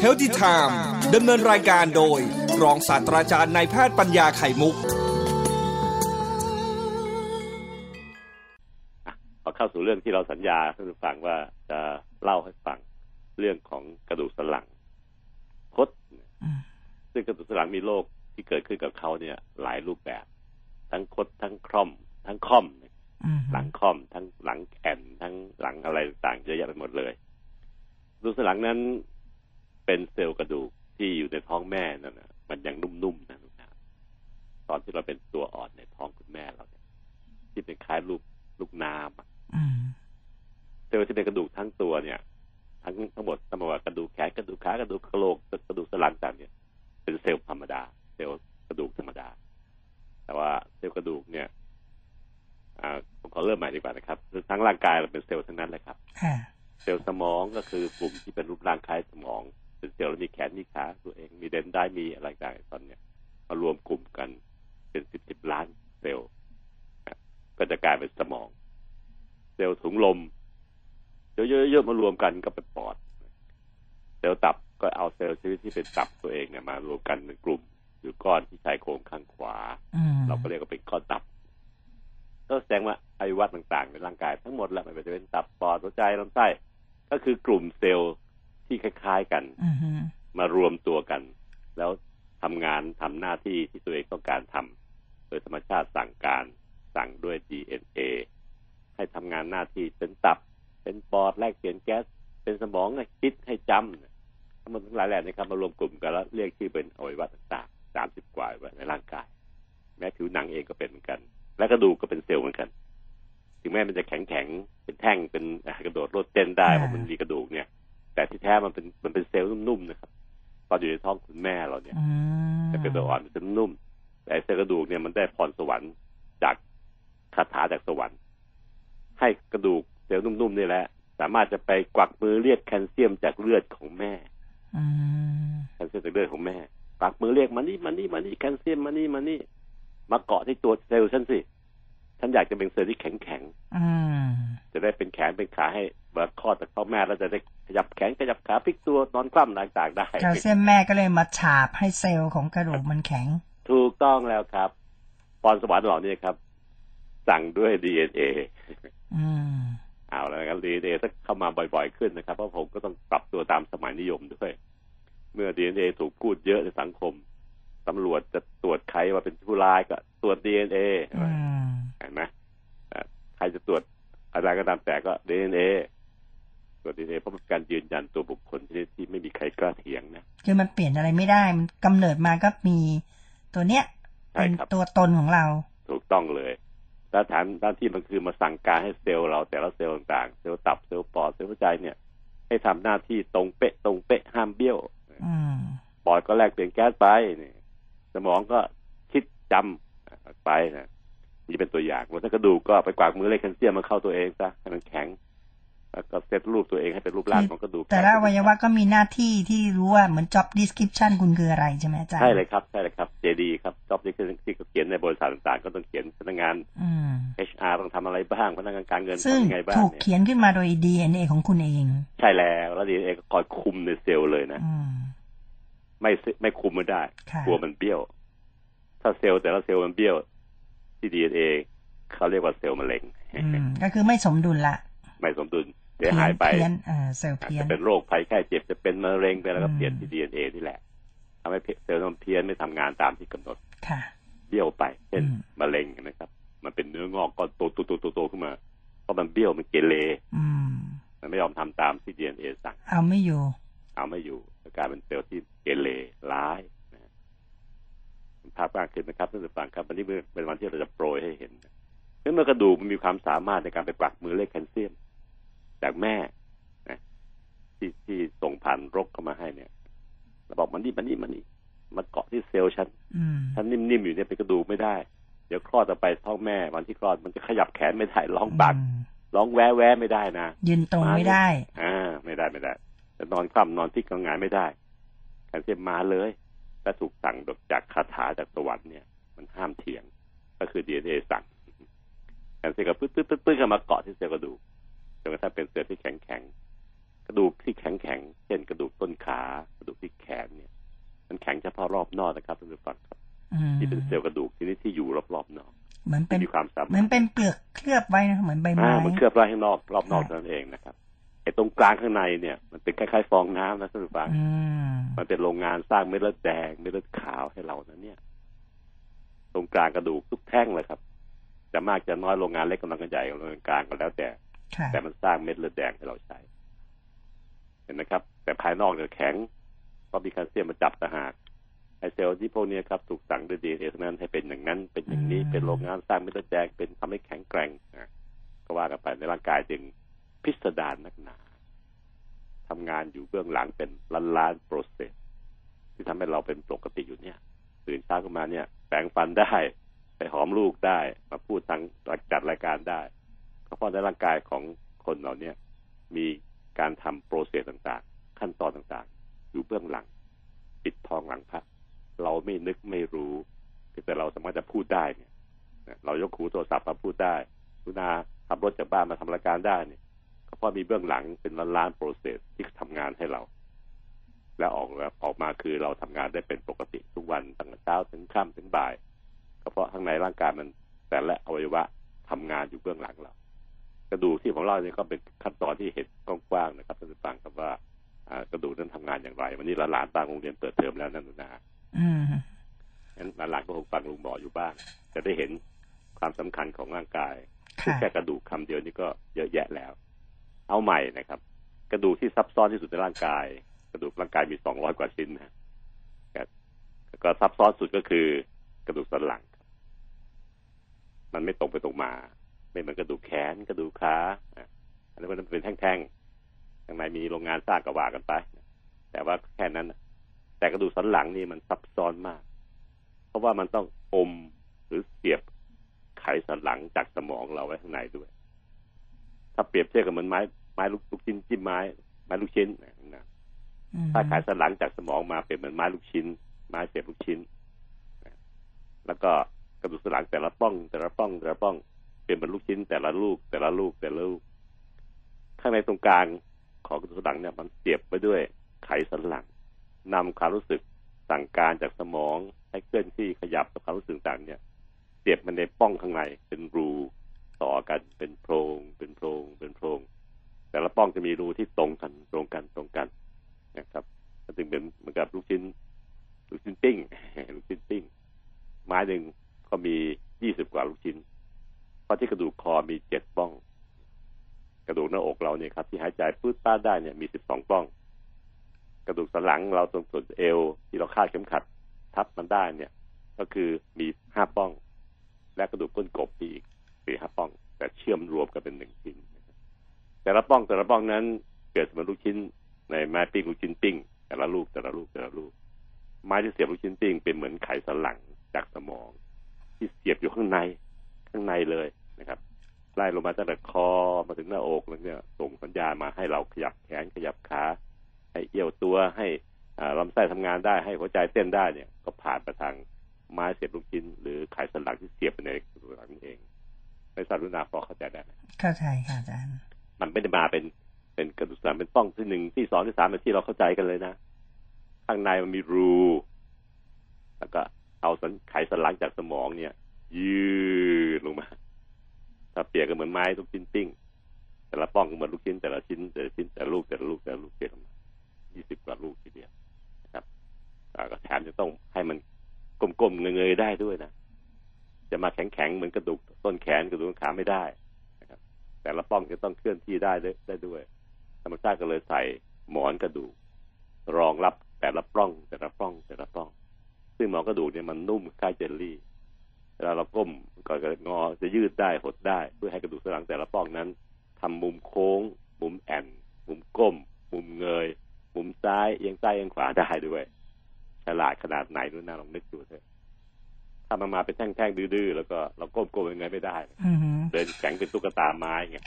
เฮลติไทม์ดำเนินรายการโดย รองศาสตราจารย์นายแพทย์ปัญญาไข่มุกพอเข้าสู่เรื่องที่เราสัญญาท่านผู้ฟังว่าจะเล่าให้ฟังเรื่องของกระดูกสันหลังคดซึ่งกระดูกสันหลังมีโรคที่เกิดขึ้นกับเขาเนี่ย หลายรูปแบบ ทั้งคดทั้งคร่อม ทั้งค่อม หลังค่อมทั้งหลังแอนทั้งหลังอะไรต่างเยอะแยะไปหมดเลยกระดูกสันหลังนั้นเป็นเซลล์กระดูกที่อยู่ในท้องแม่นั่นนะมันยังนุ่มๆนะทุกท่านตอนที่เราเป็นตัวอ่อนในท้องคุณแม่เราเนี่ยที่เป็นคล้ายลูกลูกน้ำเซลล์ที่เป็นกระดูกทั้งตัวเนี่ย ทั้งทั้งหมดทั้งหมดกระดูกแขนกระดูกขากระดูกกระโหลกกระดูกสันหลังต่างเนี่ยเป็นเซลล์ธรรมดา เซลล์กระดูกธรรมดา แต่ว่าเซลล์กระดูกเนี่ยอ่า ผมขอเริ่มใหม่ดีกว่านะครับทั้งร่างกายเราเป็นเซลล์ทั้งนั้นเลยครับเซลล์สมองก็คือกลุ่มที่เป็นรูปร่างคล้ายสมองเป็นเซลล์แล้วมีแขนมีขาตัวเองมี dendrite มีอะไรต่างๆตอนเนี้ยมารวมกลุ่มกันเป็นสิบสิบล้านเซลล์ก็จะกลายเป็นสมอง เซลล์ถุงลมเยอะๆมารวมกันก็เป็นปอด เซลล์ตับก็เอาเซลล์ชนิดที่เป็นตับตัวเองเนี่ยมารวมกันเป็นกลุ่ม หรือก้อนที่ชายโครงข้างขวา เราก็เรียกว่าเป็นก้อนตับ ก็แสดงว่าอวัยวะต่างๆ ในร่างกายทั้งหมดแหละไม่ว่าจะเป็นตับปอดหัวใจลำไส้ก็คือกลุ่มเซลล์ที่คล้ายๆกันมารวมตัวกัน แล้วทำงานทำหน้าที่ที่ตัวเองต้องการทำโดยธรรมชาติสั่งการสั่งด้วย DNA ให้ทำงานหน้าที่เป็นตับ เป็นปอดแลกเปลี่ยนแก๊ส เป็นสมองคิดให้จำทั้งหมดทั้งหลายแหล่นะครับมารวมกลุ่มกันแล้วเรียกชื่อเป็นอวัยวะต่างๆสามสิบกว่าในร่างกาย แม้ผิวหนังเองก็เป็นเหมือนกัน และกระดูกก็เป็นเซลล์เหมือนกัน ถึงแม้มันจะแข็งแข็งเป็นแท่งเป็นกระโดดโลดเต้นได้เพราะมันมีกระดูกเนี่ย แต่ที่แท้มันเป็นมันเป็นเซลล์นุ่มๆนะครับตอนอยู่ในท้องคุณแม่เราเนี่ยแต่กระดูกอ่อนมันจะนุ่มแต่เซลล์กระดูกเนี่ยมันได้พรสวรรค์จากคาถาจากสวรรค์ ให้กระดูกเซลล์นุ่มๆนี่แหละ สามารถจะไปกวักมือเรียกแคลเซียมจากเลือดของแม่แคลเซียมจากเลือดของแม่กวักมือเรียกมานี่มานี่มานี่แคลเซียมมานี่มานี่มาเกาะที่ตัวเซลล์ฉันสิ ฉันอยากจะเป็นเซลล์ที่แข็งแข็งจะได้เป็นแขนเป็นขาให้เบิดคลอดจากพ่อแม่แล้วจะได้ขยับแขนขยับขาพลิกตัวนอนคว่ำต่างๆได้แคลเซียมแม่ก็เลยมาฉาบให้เซลล์ของกระดูกมันแข็ง ถูกต้องแล้วครับพรสวรรค์เหล่านี้ครับ สั่งด้วยดีเอ็นเอเอาแล้วครับดีเอ็นเอถ้าเข้ามาบ่อยๆขึ้นนะครับ เพราะผมก็ต้องปรับตัวตามสมัยนิยมด้วย เมื่อดีเอ็นเอถูกพูดเยอะในสังคมตำรวจจะตรวจใครว่าเป็นผู้ร้ายก็ตรวจดีเอ็นเอ เห็นไหมใครจะตรวจอะไรก็ตามแต่ก็ดีเอ็นเอตรวจดีเอ็นเอเพราะเป็นการยืนยันตัวบุคคลที่ที่ไม่มีใครกล้าเถียงนะคือมันเปลี่ยนอะไรไม่ได้มันกำเนิดมาก็มีตัวเนี้ยเป็นตัวตนของเรา ถูกต้องเลยแ้าฐานด้านที่มันคือมาสั่งการให้เซลล์เราแต่ละเซลล์ต่างๆ เซลล์ตับเซลล์ปอดเซลล์หัวใจเนี่ย ให้ทำหน้าที่ตรงเป๊ะตรงเป๊ะห้ามเบี้ยวปอดก็แลกเปลี่ยนแก๊สไปนี่สมองก็คิดจำไปนะ นี่เป็นตัวอย่างแล้วถ้ากระดูกก็ไปกวากมือเลยแคลเซียมมาเข้าตัวเองซะให้มันแข็งแล้วก็เซตรูปตัวเองให้เป็นรูปร่างของกระดูกแต่ละอวัยวะก็มีหน้าที่ที่รู้ว่าเหมือน job description คุณคืออะไรใช่ไหมอาจารย์ใช่เลยครับใช่เลยครับ JD ครับ job description ที่เขาเขียนในบริษัทต่างๆ ก็ต้องเขียนพนักงาน HR ต้องทำอะไรบ้างพนักงานการเงินทำยังไงบ้างถูกเขียนขึ้นมาโดย DNA ของคุณเอง ใช่แล้วแล้ว DNA ก็คอยคุมในเซลล์เลยนะไม่ไม่คุมไม่ได้กลัวมันเบี้ยว ถ้าเซลล์แต่ละเซลล์มันเบี้ยว ดีเอ็นเอเขาเรียกว่าเซลล์มะเร็งก็คือไม่สมดุลละ ไม่สมดุลเสียหายไปเซลล์เพี้ยนจะเป็นโรคภัยไข้เจ็บจะเป็นมะเร็งไปแล้วก็เปลี่ยนดีเอ็นเอนี่แหละทำให้เซลล์มันเพี้ยนไม่ทำงานตามที่กำหนดค่ะเบี้ยวไปเช่นมะเร็งนะครับ มันเป็นเนื้องอกก้อนโตโตโตโตโตขึ้นมาเพราะมันเบี้ยวมันเกเรมันไม่ยอมทำตามดีเอ็นเอสั่งเอาไม่อยู่ เอาไม่อยู่กลายเป็นเซลล์ที่เกเรร้าย ภาพกว้างขึ้นนะครับท่านผู้ฟังครับวันนี้เป็นวันที่เราจะโปรยให้เห็นเมื่อกระดูกมันมีความสามารถในการไปกวักมือเลขแคลเซียมจากแม่นะที่ที่ส่งผ่านรกเข้ามาให้เนี่ยเราบอกมันนี่มันนี่มันนี่มันเกาะที่เซลล์ฉันฉันนิ่มๆอยู่เนี่ยเป็นกระดูกไม่ได้ เดี๋ยวคลอดต่อไปท้องแม่ วันที่คลอดมันจะขยับแขนไม่ได้ร้องบักร้องแวะแวะไม่ได้นะยืนตรงไม่ได้ อ่า ไม่ได้ไม่ได้จะนอนคว่ำนอนที่กลางงานไม่ได้แคลเซียมมาเลย ถ้าถูกสั่งจากคาถาจากสวรรค์เนี่ย มันห้ามเถียง ก็คือดีเอ็นเอสั่งแอนเซลล์ก็ปึ๊ดปึ๊ดปึ๊ดปึ๊ดเข้ามาเกาะที่เซลล์กระดูกจนกระทั่งเป็นเซลล์ที่แข็งแข็งกระดูกที่แข็งแข็งเช่นกระดูกต้นขากระดูกที่แขนเนี่ย มันแข็งเฉพาะรอบนอกนะครับท่านผู้ฟังครับอืมที่เป็นเซลล์กระดูกที่นี่ที่อยู่รอบๆนอกเหมือนเป็นที่มีความสาเหมารมือนถเป็นเปลือกเคลือบไว้นะเหมือนใบอ่าไม้มันเคลือบไว้ข้างนอกรอบนอกค่ะเท่านั้นเองนะครับ ไอ้ตรงกลางข้างในเนี่ย มันเป็นคล้ายๆฟองน้ำนะท่านผู้ฟังอืมมันเป็นโรงงานสร้างเม็ดเลือดแดงเม็ดเลือดขาวให้เรานะเนี่ย ตรงกลางกระดูกทุกแท่งเลยครับ จะมากจะน้อยโรงงานเล็กกำลังใหญ่กำลังกลางก็แล้วแต่ค่ะแต่มันสร้างเม็ดเลือดแดงให้เราใช้ เห็นไหมครับ แต่ภายนอกเนี่ยแข็งเพราะมีแคลเซียมมาจับต่างหากไอ้เซลล์ที่พวกนี้ครับถูกสั่งด้วยดีเอ็นเอทั้งนั้นให้เป็นอย่างนั้น เป็นอย่างนี้เป็นโรงงานสร้างเม็ดเลือดแดงเป็นทำให้แข็งแกร่งนะก็ว่ากันไปในร่างกายจึง พิสดารนักหนาทำงานอยู่เบื้องหลังเป็นล้านล้านๆ process ที่ทำให้เราเป็นปกติอยู่เนี่ยตื่นเช้าขึ้นมาเนี่ยแปรงฟันได้ ไปหอมลูกได้ มาพูดทางจัดรายการได้ ก็เพราะในร่างกายของคนเราเนี่ยมีการทำ process ต่างๆ ขั้นตอนต่างๆ อยู่เบื้องหลัง ปิดทองหลังพระเราไม่นึกไม่รู้แต่เราสามารถจะพูดได้เนี่ยเรายกหูโทรศัพท์มาพูดได้คุนาขับรถจากบ้านมาทำรายการได้เนี่ย เพราะมีเบื้องหลังเป็นล้านๆโปรเซสที่ทำงานให้เรา แล้วออกแล้วออกมาคือเราทำงานได้เป็นปกติทุกวันตั้งแต่เช้าถึงค่ำถึงบ่ายก็เพราะข้างในร่างกายมันแต่ละอวัยวะทำงานอยู่เบื้องหลังเรา กระดูกที่ผมเล่าเนี่ยก็เป็นขั้นตอนที่เห็นกว้างๆนะครับท่านผู้ฟังครับว่าอ่ากระดูกนั้นทำงานอย่างไร วันนี้หลานๆต่างโรงเรียนเปิดเทอมแล้วนั่นนะอืมงั้นหลานๆก็คงฟังลุงหมออยู่บ้าง จะได้เห็นความสำคัญของร่างกายค่ะแค่กระดูกคำเดียวนี่ก็เยอะแยะแล้ว เอาใหม่นะครับ กระดูกที่ซับซ้อนที่สุดในร่างกาย กระดูกร่างกายมีสองร้อยกว่าชิ้นนะแล้วก็ซับซ้อนสุดก็คือกระดูกสันหลัง มันไม่ตรงไปตรงมา ไม่เหมือนกระดูกแขนกระดูกขาอันนี้มันเป็นแท่งๆข้างในมีโรงงานสร้างกระว่ากันไป แต่ว่าแค่นั้น แต่กระดูกสันหลังนี่มันซับซ้อนมาก เพราะว่ามันต้องอมหรือเสียบไขสันหลังจากสมองเราไว้ข้างในด้วย ถ้าเปรียบเทียบกับเหมันไม้ไม้ลูกลูกชิ้นจิ้มไม้ไม้ลูกชิ้นนะนะอืมถ้าไขสันหลังจากสมองมาเปรียบเหมือนไม้ลูกชิ้น ไม้เสียบลูกชิ้นนะแล้วก็กระดูกสันหลังแต่ละป้อง แต่ละป้องแต่ละป้องเปลี่ยนเป็นลูกชิ้น แต่ละลูกแต่ละลูกแต่ละลูกข้างในตรงกลางของกระดูกสันหลังเนี่ยมันเสียบไปด้วยไขสันหลังนำความรู้สึกสั่งการจากสมองให้เคลื่อนที่ขยับกับความรู้สึกต่างเนี่ยเสียบมันในป้องข้างในเป็นรู ต่อกันเป็นโพรงเป็นโพรงเป็นโพรงแต่ละป้องจะมีรูที่ตรงกันตรงกันตรงกันนะครับมันจึงเป็นเหมือนกับลูกชิ้น ลูกชิ้นปิ้งลูกชิ้นปิ้งไม้หนึ่งก็มียี่สิบกว่าลูกชิ้น เพราะที่กระดูกคอมีเจ็ดป้อง กระดูกหน้าอกเราเนี่ยครับ ที่หายใจปื้ดป้าได้เนี่ยมีสิบสองป้อง กระดูกสันหลังเราตรงส่วนเอวที่เราคาดเข็มขัด ทับมันได้เนี่ย ก็คือมีห้าป้อง และกระดูกก้นกบมีอีก สี่ห้าป้อง แต่เชื่อมรวมกันเป็นหนึ่งชิ้นแต่ละป้องแต่ละป้องนั้นเกิดเป็นลูกชิ้น ในไม้ปิ้งลูกชิ้นปิ้ง แต่ละลูกแต่ละลูกแต่ละลูก ไม้ที่เสียบลูกชิ้นปิ้งเป็นเหมือนไขสันหลังจากสมอง ที่เสียบอยู่ข้างในข้างในเลยนะครับไล่ลงมาตั้งแต่คอมาถึงหน้าอกแล้วเนี่ยส่งสัญญาณมาให้เราขยับแขนขยับขาให้เอี้ยวตัวให้ลำไส้ทำงานได้ให้หัวใจเต้นได้เนี่ย ก็ผ่านไปทางไม้เสียบลูกชิ้น หรือไขสันหลังที่เสียบไปในหลังเอง ไม่ทราบรุณาพอเข้าใจได้ไหมเข้าใจค่ะอาจารย์ มันไม่ได้มาเป็นเป็นกระดูกสันหลังเป็นป้องที่หนึ่งที่สองที่สามเป็นที่เราเข้าใจกันเลยนะข้างในมันมีรู แล้วก็เอาสันไขสันหลังจากสมองเนี่ย ยืดลงมา ถ้าเปรียบกันเหมือนไม้ลูกชิ้นปิ้งแต่ละป้องก็เหมือนลูกชิ้นแต่ละชิ้นแต่ละชิ้นแต่ละลูกแต่ละลูกแต่ละลูกเปรียบออกมายี่สิบกว่าลูกทีเดียวนะครับอ่าก็แถมจะต้องให้มันกลมๆเงยๆได้ด้วยนะ จะมาแข็งๆเหมือนกระดูกต้นแขนกระดูกต้นขาไม่ได้นะครับ แต่ละป้องจะต้องเคลื่อนที่ได้ได้ด้วย ธรรมชาติก็เลยใส่หมอนกระดูก รองรับแต่ละปล้อง แต่ละปล้องแต่ละปล้อง ซึ่งหมอนกระดูกเนี่ยมันนุ่มคล้ายเจลลี่เวลาเราก้มก็จะงอจะยืดได้หดได้ เพื่อให้กระดูกสันหลังแต่ละปล้องนั้นทำมุมโค้ง มุมแอนมุมก้ม มุมเงย มุมซ้ายเอียงซ้ายเอียงขวาได้ด้วยฉลาดขนาดไหนนู่นนะลองนึกดูเถอะ ถ้ามันมาเป็นแท่งๆดื้อๆแล้วก็เราก้มๆยังไงไม่ได้อือหือเดินแข็งเป็นตุ๊กตาไม้ไง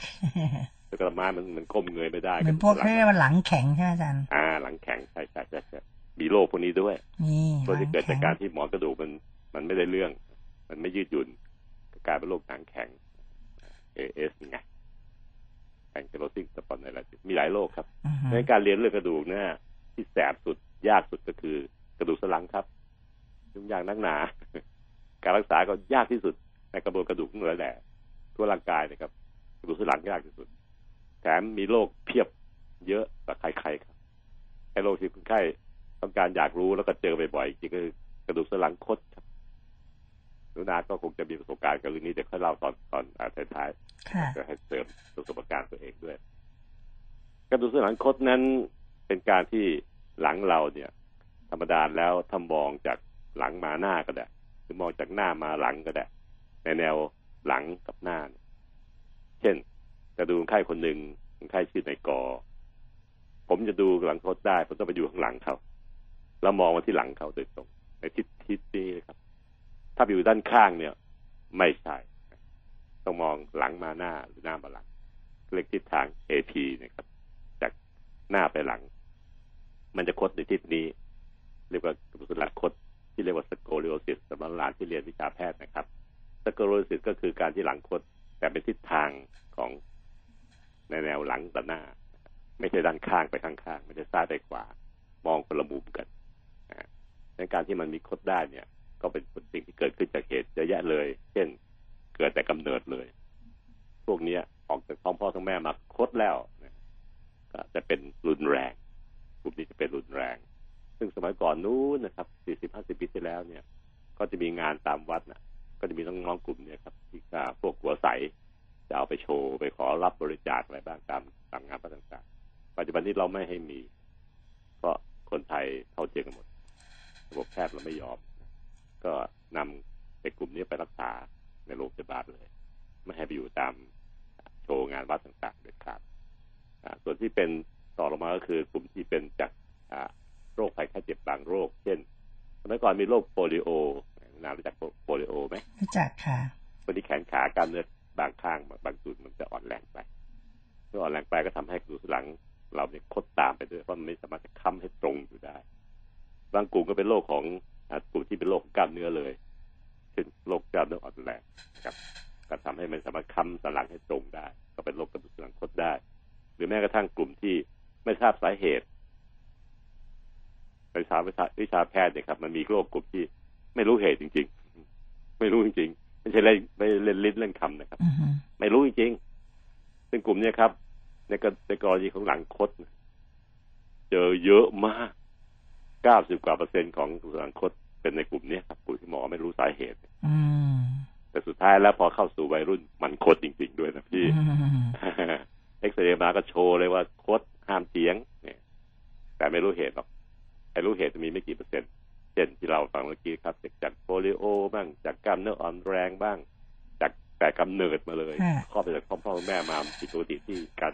ตุ๊กตาไม้มันมันก้มเงยไม่ได้เหมือนพวกเขาเรียกว่าหลังแข็งใช่ไหมอาจารย์อ่า หลังแข็งใช่ใช่ใช่ใช่มีโรคพวกนี้ด้วยนี่โรคที่เกิดหลัจากงการแข็งที่หมอนกระดูกมันมันไม่ได้เรื่อง มันไม่ยืดหยุ่นก็กลายเป็นโรคหนังแข็งเอเอสไงankylosing spondylitis มีหลายโรคครับอือฮึในการเรียนเรื่องกระดูกเนี่ยที่แสบสุดยากสุดก็คือกระดูกสันหลังครับยุ่งยากนักหนา การรักษาก็ยากที่สุดในกระบวนกระดูกทั้งหลายแหล่ทั่วร่างกายนะครับกระดูกสันหลังยากที่สุด แถมมีโรคเพียบเยอะกว่าใครๆครับไอ้โรคที่คนไข้ต้องการอยากรู้แล้วก็เจอบ่อยๆจริงๆก็คือกระดูกสันหลังคดครับหนูนาก็คงจะมีประสบการณ์กับเรื่องนี้เดี๋ยวค่อยเล่าตอนตอนอ่าท้ายๆค่ะก็ให้เสริมประสบการณ์ตัวเองด้วย กระดูกสันหลังคดนั้นเป็นการที่หลังเราเนี่ย ธรรมดาแล้วถ้ามองจากหลังมาหน้าก็ได้ หรือมองจากหน้ามาหลังก็ได้ ในแนวหลังกับหน้า เช่น จะดูคนไข้คนหนึ่งคนไข้ชื่อนายกอ ผมจะดูหลังคดได้ผมต้องไปอยู่ข้างหลังเขา แล้วมองมาที่หลังเขาโดยตรง ในทิศทิศนี้นะครับ ถ้าอยู่ด้านข้างเนี่ย ไม่ใช่ ต้องมองหลังมาหน้าหรือหน้ามาหลังเรียกทิศทาง AP นะครับ จากหน้าไปหลัง มันจะคดในทิศนี้ เรียกว่ากระดูกสันหลังคด ที่เรียกว่า scoliosis สำหรับหลานที่เรียนวิชาแพทย์นะครับ scoliosis ก็คือการที่หลังคดแต่เป็นทิศทางของในแนวหลังต่อหน้า ไม่ใช่ด้านข้างไปข้างๆไม่ใช่ซ้ายไปขวามองคนละมุมกันนะในการที่มันมีคดได้เนี่ย ก็เป็นสิ่งที่เกิดขึ้นจากเหตุเยอะแยะเลย เช่นเกิดแต่กำเนิดเลย พวกเนี้ยออกจากท้องพ่อท้องแม่มาคดแล้วก็จะเป็นรุนแรงกลุ่มนี้จะเป็นรุนแรง ซึ่งสมัยก่อนนู้นนะครับสี่สิบห้าสิบปีที่แล้วเนี่ย ก็จะมีงานตามวัดนะก็จะมีน้องๆกลุ่มเนี้ยครับที่ก็พวกหัวใสจะเอาไปโชว์ไปขอรับบริจาคอะไรบ้างตามตามงานต่างๆ ปัจจุบันนี้เราไม่ให้มี เพราะคนไทยเท่าเทียมกันหมด ระบบแพทย์เราไม่ยอม ก็นำไอ้กลุ่มนี้ไปรักษาในโรงพยาบาลเลย ไม่ให้ไปอยู่ตามโชว์งานวัดต่างๆเด็ดขาดส่วนที่เป็นต่อลงมาก็คือกลุ่มที่เป็นจากอ่า โรคภัยไข้เจ็บบางโรค เช่น สมัยก่อนมีโรคโปลิโอนารู้จักโปลิโอไหมรู้จักค่ะคนที่แขนขากล้ามเนื้อบางข้างบางจุดมันจะอ่อนแรงไปเมื่ออ่อนแรงไปก็ทำให้กระดูกสันหลัง เราเนี่ยคดตามไปด้วยเพราะมันไม่สามารถจะค้ำให้ตรงอยู่ได้ บางกลุ่มก็เป็นโรคของอ่ากลุ่มที่เป็นโรคของกล้ามเนื้อเลยเช่นโรคกล้ามเนื้ออ่อนแรงนะครับก็ทำให้ไม่สามารถค้ำสันหลังให้ตรงได้ ก็เป็นโรคกระดูกสันหลังคดได้ หรือแม้กระทั่งกลุ่มที่ไม่ทราบสาเหตุในสาย วิชาวิชาแพทย์เนี่ยครับ มันมีโรคกลุ่มที่ไม่รู้เหตุจริง ๆ ไม่รู้จริงๆไม่ใช่เล่นไม่เล่นลิ้นเล่นคำนะครับอือฮึไม่รู้จริงๆซึ่งกลุ่มเนี้ยครับ ในกรในกรณีของหลังคดเนี่ยเจอเยอะมากเก้าสิบกว่าเปอร์เซ็นต์ของหลังคดเป็นในกลุ่มเนี้ยครับกลุ่มที่หมอไม่รู้สาเหตุอืมแต่สุดท้ายแล้วพอเข้าสู่วัยรุ่นมันคดจริง ๆ ด้วยนะพี่อืมเอ็กซเรย์มาก็โชว์เลยว่าคดห้ามเถียง เนี่ย แต่ไม่รู้เหตุหรอกไอ้รู้ เหตุจะมีไม่กี่เปอร์เซ็นต์ เช่นที่เราฟังเมื่อกี้ครับจากจากโปลิโอบ้างจากกล้ามเนื้ออ่อนแรงบ้าง จากแต่กำเนิดมาเลยค่ะข้อไปจากพ่อพ่อแม่มาผิดปกติที่การ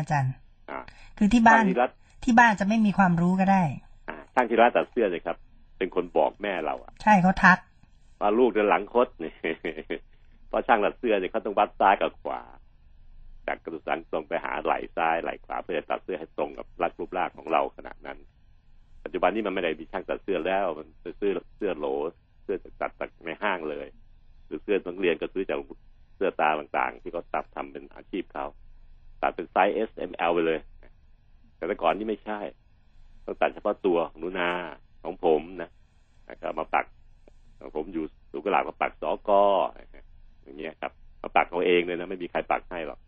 อาจารย์ๆอ่าคือที่บ้านช่างที่ร้านที่บ้านจะไม่มีความรู้ก็ได้อ่าช่างที่ร้านตัดเสื้อเนี่ยครับ เป็นคนบอกแม่เราอะใช่เขาทักว่าลูกจะหลังคดเนี่ยเพราะช่างตัดเสื้อเนี่ยเขาต้องวัดซ้ายกับขวา จากกระดูกสันตรงไปหาไหล่ซ้ายไหล่ขวาเพื่อจะตัดเสื้อให้ตรงกับรักรูปร่างของเราขนาดนั้น ปัจจุบันนี้มันไม่ได้มีช่างตัดเสื้อแล้ว มันซื้อเสื้อโหลเสื้อตัดจากในห้างเลย หรือเสื้อนักเรียนก็ซื้อจากเสื้อตาต่างๆ ที่เขาตัดทำเป็นอาชีพเขา ตัดเป็นไซส์ S M L ไปเลย แต่แต่ก่อนนี่ไม่ใช่ ต้องตัดเฉพาะตัวของนูนาของผมนะนะครับมาปักของผมอยู่สุกหลาบมาปักสอกออย่างเงี้ยครับ มาปักเขาเองเลยนะไม่มีใครปักให้หรอก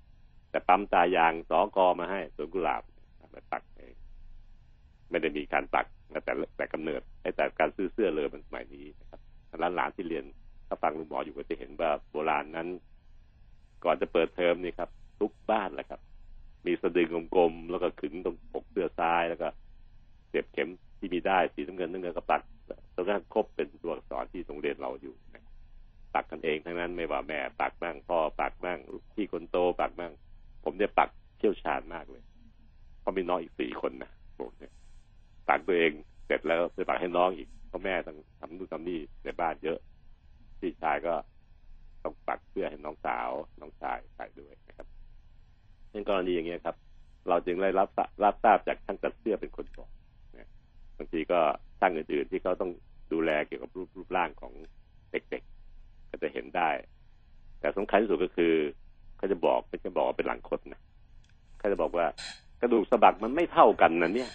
แต่ปั๊มตายางสอกอมาให้สวนกุหลาบไปปักเองไม่ได้มีการปักแต่แต่กำเนิดแต่การซื้อเสื้อเลยมันสมัยนี้นะครับร้านหลานที่เรียนถ้าฟังลุงหมออยู่ก็จะเห็นว่าโบราณนั้น ก่อนจะเปิดเทอมนี่ครับ ทุกบ้านแหละครับ มีสะดึงกลมๆแล้วก็ขึงตรงปกเสื้อซ้ายแล้วก็เสียบเข็มที่มีได้สีน้ำเงินน้ำเงินก็ปักจนกระทั่งครบเป็นตัวอักษรที่โรงเรียนเราอยู่นะปักกันเองทั้งนั้นไม่ว่าแม่ปักบ้างพ่อปักบ้างพี่คนโตปักบ้างผมเนี่ยปักเชี่ยวชาญมากเลยเพราะมีน้องอีกสี่คนนะผมเนี่ยปักตัวเองเสร็จแล้วไปปักให้น้องอีกเพราะแม่ต้องทำนู่นทำนี่ในบ้านเยอะ พี่ชายก็ต้องปักเพื่อให้น้องสาวน้องชายใส่ด้วยนะครับ ในกรณีอย่างเงี้ยครับ เราจึงได้รับรับทราบจากช่างตัดเสื้อเป็นคนบอนบางทีก็ช่างอื่นๆที่เขาต้องดูแลเกี่ยวกับรูปรูปร่างของเด็กๆ ก็จะเห็นได้ แต่สำคัญที่สุดก็คือเขาจะบอกไม่ใช่บอกว่าเป็นหลังคดนะเขาจะบอกว่ากระดูกสะบักมันไม่เท่ากันนะเนี่ย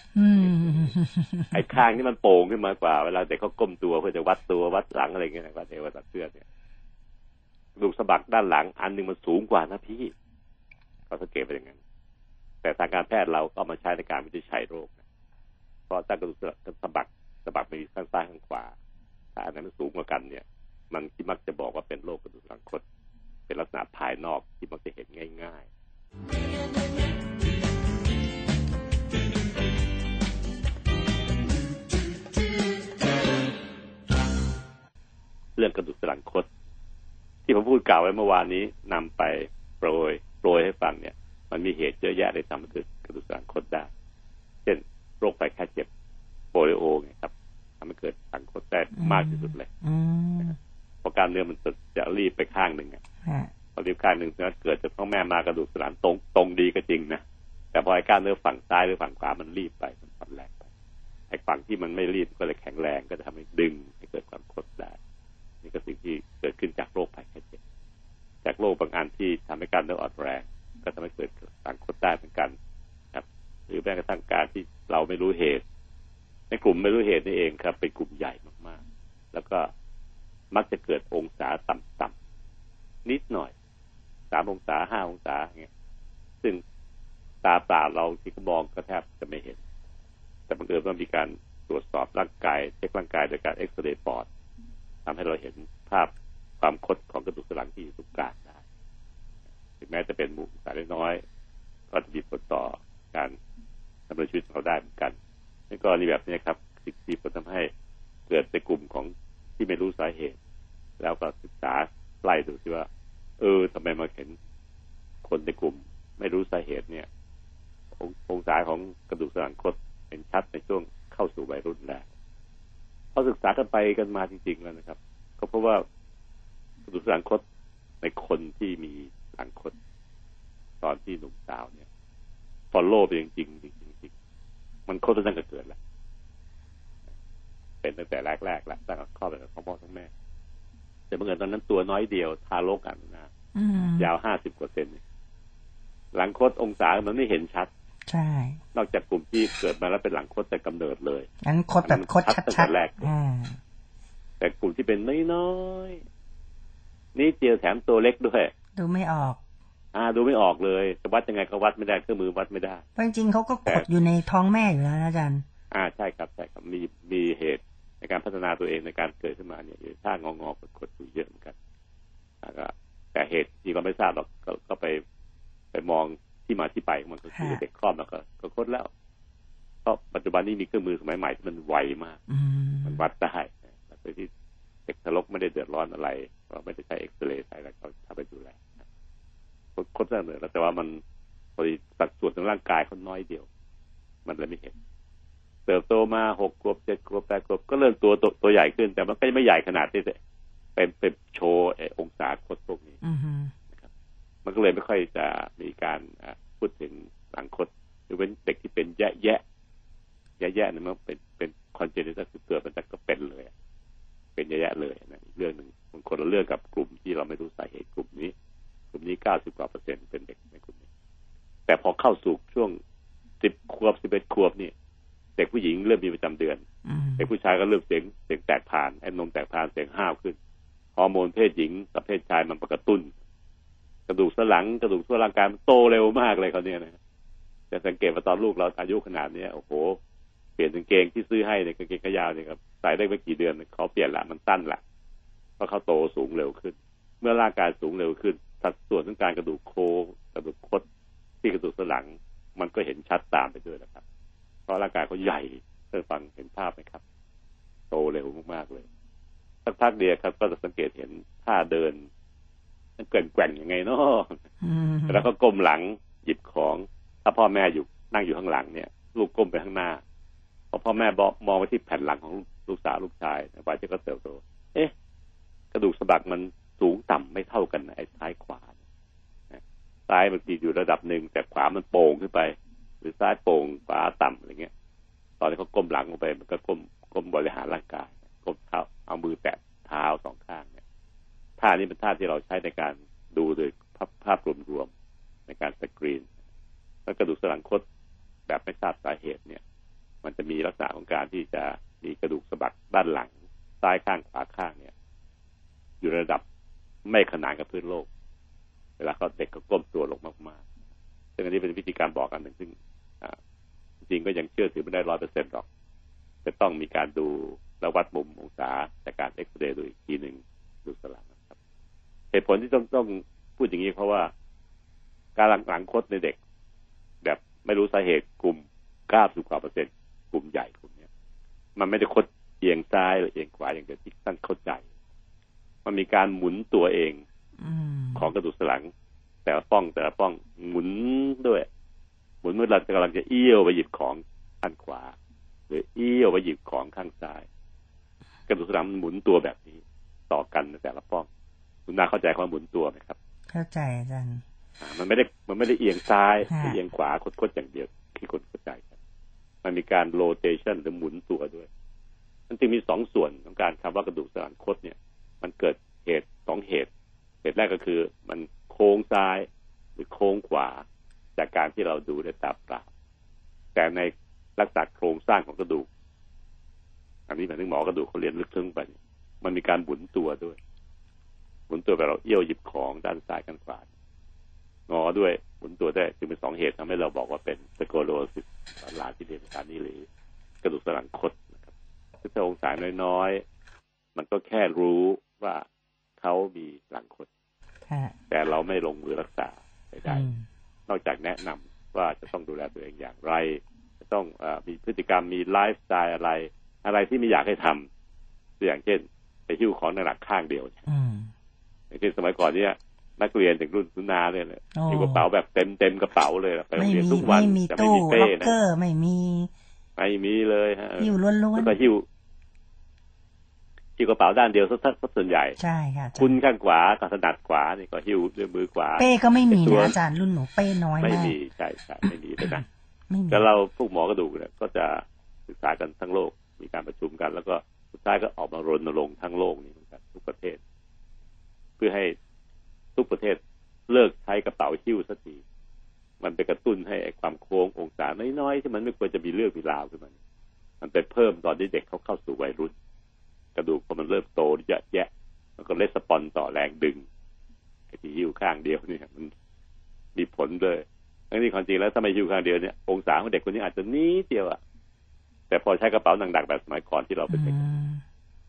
ไอ้ข้างที่มันโป่งขึ้นมากว่า เวลาเด็กเขาก้มตัวเพื่อจะวัดตัววัดหลังอะไรเงี้ยวัดเอววัดตัดเสื้อเนี่ยกระดูกสะบักด้านหลัง อันหนึ่งมันสูงกว่านะพี่ เขาสังเกตไปอย่างนั้น แต่ทางการแพทย์เราก็มาใช้ในการวินิจฉัยโรคนะเพราะถ้ากระดูกสะบักสะบักมีข้างซ้ายข้างขวา ถ้าอันนั้นมันสูงกว่ากันเนี่ย มันที่มักจะบอกว่าเป็นโรคกระดูกหลังคด เป็นลักษณะภายนอกที่มักจะเห็นง่าย ๆเรื่องกระดูกสันหลังคด ที่ผมพูดกล่าวไว้เมื่อวานนี้นำไปโปรย รยให้ฟังเนี่ย มันมีเหตุเยอะแยะเลยทำให้เกิดกระดูกสันหลังคดได้ เช่น โรคไข้แค่เจ็บโปลิโอไงครับทำให้เกิดสังคดได้มากที่สุดเลยอืมเพราะกล้ารเนื้อมันจะรีบไปข้างหนึ่งอะฮะพอรีบข้างหนึ่งนั้นเกิดจากพ่อแม่มากระดูกสันหลังตรงตรงดีก็จริงนะแต่พอไอ้กล้ารเนื้อฝั่งซ้ายหรือฝั่งขวามันรีบไปมันผ่อนแรงไปไอ้ฝั่งที่มันไม่รีบก็เลยแข็งแรงก็จะทำให้ดึงให้เกิดความคดได้นี่ก็สิ่งที่เกิดขึ้นจากโรคภัยแค่เจ็บ จากโรคบางอันที่ทำให้กล้ารเนื้ออ่อนแรง ก็ทำให้เกิดสังคดได้เหมือนกันครับ หรือแม้กระทั่งการที่เราไม่รู้เหตุ ในกลุ่มไม่รู้เหตุนี่เองครับ เป็นกลุ่มใหญ่มากๆ แล้วก็มักจะเกิดองศาต่ำๆนิดหน่อยสามองศาห้าองศาเงี้ย ซึ่งตาเปล่าเราที่ก็มองก็แทบจะไม่เห็น แต่บังเอิญว่ามีการตรวจสอบร่างกายเช็คร่างกายโดยการเอ็กซเรย์ปอดทำให้เราเห็นภาพ ความคดของกระดูกสันหลังที่อยู่ตรงกลางได้ถึงแม้จะเป็นหมู่สารน้อย ก็จะมีผลต่อการดำเนินชีวิตของเราได้เหมือนกันในกรณีแบบนี้ครับสิ่งที่ผลทำให้เกิดในกลุ่มของที่ไม่รู้สาเหตุ แล้วก็ศึกษาไล่ดูที่ว่า เออทำไมมาเห็นคนในกลุ่ม ไม่รู้สาเหตุเนี่ย ององศาของกระดูกสันหลังคดเห็นชัดในช่วงเข้าสู่วัยรุ่นแล้วพอศึกษากันไปกันมาจริงๆแล้วนะครับ ก็เพราะว่า กระดูกสันหลังคดในคนที่มีหลังคดตอนที่หนุ่มสาวเนี่ยฟอลโล่ไปจริงๆจริงๆจริงๆมันคดตั้งแต่เกิดแล้วเป็นตั้งแต่แรกๆแล้วตั้งแต่คลอดตั้งแต่พ่อทั้งแม่ แต่เมื่อตอนนั้นตัวน้อยเดียวทารกอะนะอืมยาวห้าสิบกว่าเซนเนี่ยหลังคดองศามันไม่เห็นชัด ใช่ นอกจากกลุ่มที่เกิดมาแล้วเป็นหลังคดแต่กำเนิดเลยอันคดแบบคดชัดตั้งชัแต่ดแรกๆอ่าแต่กลุ่มที่เป็นน้อยๆ นี่เจียวแถมตัวเล็กด้วย ดูไม่ออก อ่า ดูไม่ออกเลยจะวัดยังไงก็วัดไม่ได้เครื่องมือวัดไม่ได้เพราะจริงๆเขาก็ขดอยู่ในท้องแม่อยู่แล้วนะอาจารย์ อ่าใช่ครับใช่ครับมีมีเหตุในการพัฒนาตัวเองในการเกิดขึ้นมาเนี่ยอยู่ท่างองอๆกดๆอยู่เยอะเหมือนกันแล้วก็แต่เหตุที่เราไม่ทราบหรอกก็ก็ไปไปมองที่มาที่ไปของมันก็คือฮะเด็กคลอดแล้วก็ก็คดแล้วเพราะปัจจุบันนี้มีเครื่องมือสมัยใหม่ที่มันไวมากอืมมันวัดได้โดยที่เด็ก ทารกไม่ได้เดือดร้อนอะไร ก็ไม่ได้ใช้เอ็กซเรย์ใช้อะไรเขาทำไปดูแลคดได้เลยแล้วแต่ว่ามันพอดีสัดส่วนของร่างกายเขาน้อยเดียว มันเลยไม่เห็น เติบโตมาหกขวบเจ็ดขวบแปดขวบก็เริ่มตัวตัวตัวใหญ่ขึ้น แต่มันก็ไม่ใหญ่ขนาดที่จะเป็นเป็นโชว์ไอ้องศาคดพวกนี้อืมมันก็เลยไม่ค่อยจะมีการอะพูดถึงหลังคดหรือเป็นเด็กที่เป็นแย่แย่แย่แย่ๆเนี่ยมันเป็นเป็นคอนเจนิตคือเกิดมันแต่ก็เป็นเลย อะเป็นแย่ๆเลยนะอีกเรื่องหนึ่งมันคนละเรื่องกับกลุ่มที่เราไม่รู้สาเหตุกลุ่มนี้ กลุ่มนี้เก้าสิบกว่าเปอร์เซ็นต์เป็นเด็กในกลุ่มนี้ แต่พอเข้าสู่ช่วงสิบขวบสิบเอ็ดขวบนี่เด็กผู้หญิงเริ่มมีประจำเดือนอืมเด็กผู้ชายก็เริ่มเสียงเสียงแตกผ่านไอ้นมแตกผ่านเสียงห้าวขึ้นฮอร์โมนเพศหญิงกับเพศชายมันประกระตุ้น กระดูกสันหลังกระดูกทั่วร่างกายมันโตเร็วมากเลยเขาเนี่ยนะจะสังเกตว่าตอนลูกเราอายุขนาดเนี้ยโอ้โห เปลี่ยนกางเกงที่ซื้อให้เนี่ยกางเกงขายาวเนี่ยครับใส่ได้ไม่กี่เดือนเขาเปลี่ยนละมันสั้นละเพราะเขาโตสูงเร็วขึ้น เมื่อร่างกายสูงเร็วขึ้น สัดส่วนของการกระดูกโค้งกระดูกคดที่กระดูกสันหลัง มันก็เห็นชัดตามไปด้วยนะครับ เพราะร่างกายเขาใหญ่เพื่อฟังเห็นภาพไหมครับ โตเร็วมากๆเลยสักพักเดียวครับ ก็จะสังเกตเห็นท่าเดินมันแกว่งๆยังไงเนาะอืมแล้วก็ก้มหลังหยิบของ ถ้าพ่อแม่อยู่นั่งอยู่ข้างหลังเนี่ย ลูกก้มไปข้างหน้าพ อพ่อแม่บอกมองไปที่แผ่นหลังของลูกสาวลูกชายวัยที่เขาเติบโต เอ๊ะ กระดูกสะบักมันสูงต่ำไม่เท่ากันไอ้ซ้ายขวาซ้ายมันตีอยู่ระดับหนึ่งแต่ขวามันโป่งขึ้นไป หรือซ้ายโป่งขวาต่ำอะไรเงี้ย ตอนที่เขาก้มหลังลงไป มันก็ก้มก้มบริหารร่างกายก้มเท้าเอามือแตะเท้าสองข้างเนี่ยท่านี้เป็นท่าที่เราใช้ในการดูโดยภาพภาพรวมๆในการสกรีน แล้วกระดูกสันหลังคดแบบไม่ทราบสาเหตุเนี่ย มันจะมีลักษณะของการที่จะมีกระดูกสะบักด้านหลัง ซ้ายข้างขวาข้างเนี่ย อยู่ระดับไม่ขนานกับพื้นโลก เวลาเขาเด็กก็ก้มตัวลงมากๆซึ่งอันนี้เป็นวิธีการบอกกันหนึ่งซึ่งจริงก็ยังเชื่อถือไม่ได้ร้อยเปอร์เซ็นต์หรอก จะต้องมีการดูและวัดมุมองศาจากการเอ็กซเรย์ดูอีกทีหนึ่งดูสลังนะครับ เหตุผลที่ต้องต้องพูดอย่างนี้เพราะว่า การหลังหลังคดในเด็ก แบบไม่รู้สาเหตุกลุ่มเก้าสิบกว่าเปอร์เซ็นต์ กลุ่มใหญ่กลุ่มเนี้ยมันไม่ได้คดเอียงซ้ายหรือเอียงขวาอย่างเดียวที่ท่านเข้าใจ มันมีการหมุนตัวเองอืมของกระดูกสันหลัง แต่ละป้องแต่ละป้องหมุนด้วย หมุนเมื่อเรากำลังจะเอี้ยวไปหยิบของข้างขวา หรือเอี้ยวไปหยิบของข้างซ้าย กระดูกสันหลังมันหมุนตัวแบบนี้ ต่อกันในแต่ละป้อง คุณนาเข้าใจความหมุนตัวไหมครับ เข้าใจอาจารย์อ่ามันไม่ได้มันไม่ได้เอียงซ้ายค่ะหรือเอียงขวาคดๆอย่างเดียวที่คนเข้าใจกัน มันมีการโรเ t ชันหรือหมุนตัวด้วย มันจึงมีสองส่วนของการคำว่ากระดูกสันหลังคดเนี่ย มันเกิดเหตุสองเหตุ เหตุแรกก็คือมันโค้งซ้ายหรือโค้งขวา จากการที่เราดูด้วยตาเปล่าแต่ในลักษณะโครงสร้างของกระดูก อันนี้หมายถึงหมอกระดูกเขาเรียนลึกซึ้งไป มันมีการหมุนตัวด้วยหมุนตัวแบบเราเอี้ยวหยิบของด้านซ้ายกันขวา งอด้วยหมุนตัวได้จึงเป็นสองเหตุทำให้เราบอกว่าเป็นสโกโลซิสหลาที่เรียนภาษานี้หรือกระดูกสันหลังคดนะครับซึ่งถ้าองศาน้อยๆมันก็แค่รู้ว่าเขามีหลังคดค่ะแต่เราไม่ลงมือรักษาใดอืมๆนอกจากแนะนำว่าจะต้องดูแลตัวเองอย่างไร จะต้องเออมีพฤติกรรมมีไลฟ์สไตล์อะไร อะไรที่ไม่อยากให้ทำตัวอย่างเช่นไปหิ้วของหนักๆข้างเดียวอืมอย่างเช่นสมัยก่อนเนี่ย นักเรียนถึงรุ่นสุนาเนี่ยเลยโอ้หิ้วกระเป๋าแบบเต็มเต็มๆกระเป๋าเลยไปโรไม่งเรียนมีทุกวันไม่มีจะไม่ตู้มีเป้ล็อกนะเกอร์ไม่มีไม่มีเลยฮะหิ้วล้วนแล้วก็หิ้วหิ้วกระเป๋าด้านเดียวสักสักส่วนใหญ่ๆใช่ค่ะอาจารย์คุณข้างขวากับถนัดขวานี่ก็หิ้วด้วยมือขวา เป้ก็ไม่มีตัวนะอาจารย์รุ่นหนูเป้น้อยไม่มากมีใช่ใช่ไม่มีเลยนะไม่มีแต่เราพวกหมอกระดูกเนี่ยก็จะศึกษากันทั้งโลกมีการประชุมกัน แล้วก็สุดท้ายก็ออกมารณรงค์ทั้งโลกนี้เหมือนกันทุกประเทศ เพื่อให้ ทุกประเทศเลิกใช้กระเป๋าหิ้วสักที มันไปกระตุ้นให้ไอ้ความโค้งองศาน้อยๆที่มันไม่ควรจะมีเรื่องมีราวขึ้นมาเนี่ยมันไปเพิ่มตอนที่เด็กเขาเข้าสู่วัยรุ่น กระดูกพอมันเริ่มโตเยอะแยะ มันก็เลสปอนต่อแรงดึงไอ้ที่หิ้วข้างเดียวเนี่ยมันมีผลเลยทั้งนี้ความจริงแล้วถ้าไม่หิ้วข้างเดียวเนี่ยองศาของเด็กคนนี้อาจจะนิดเดียวอะแต่พอใช้กระเป๋าหนักๆแบบสมัยก่อนที่เราเป็นอืเด็กม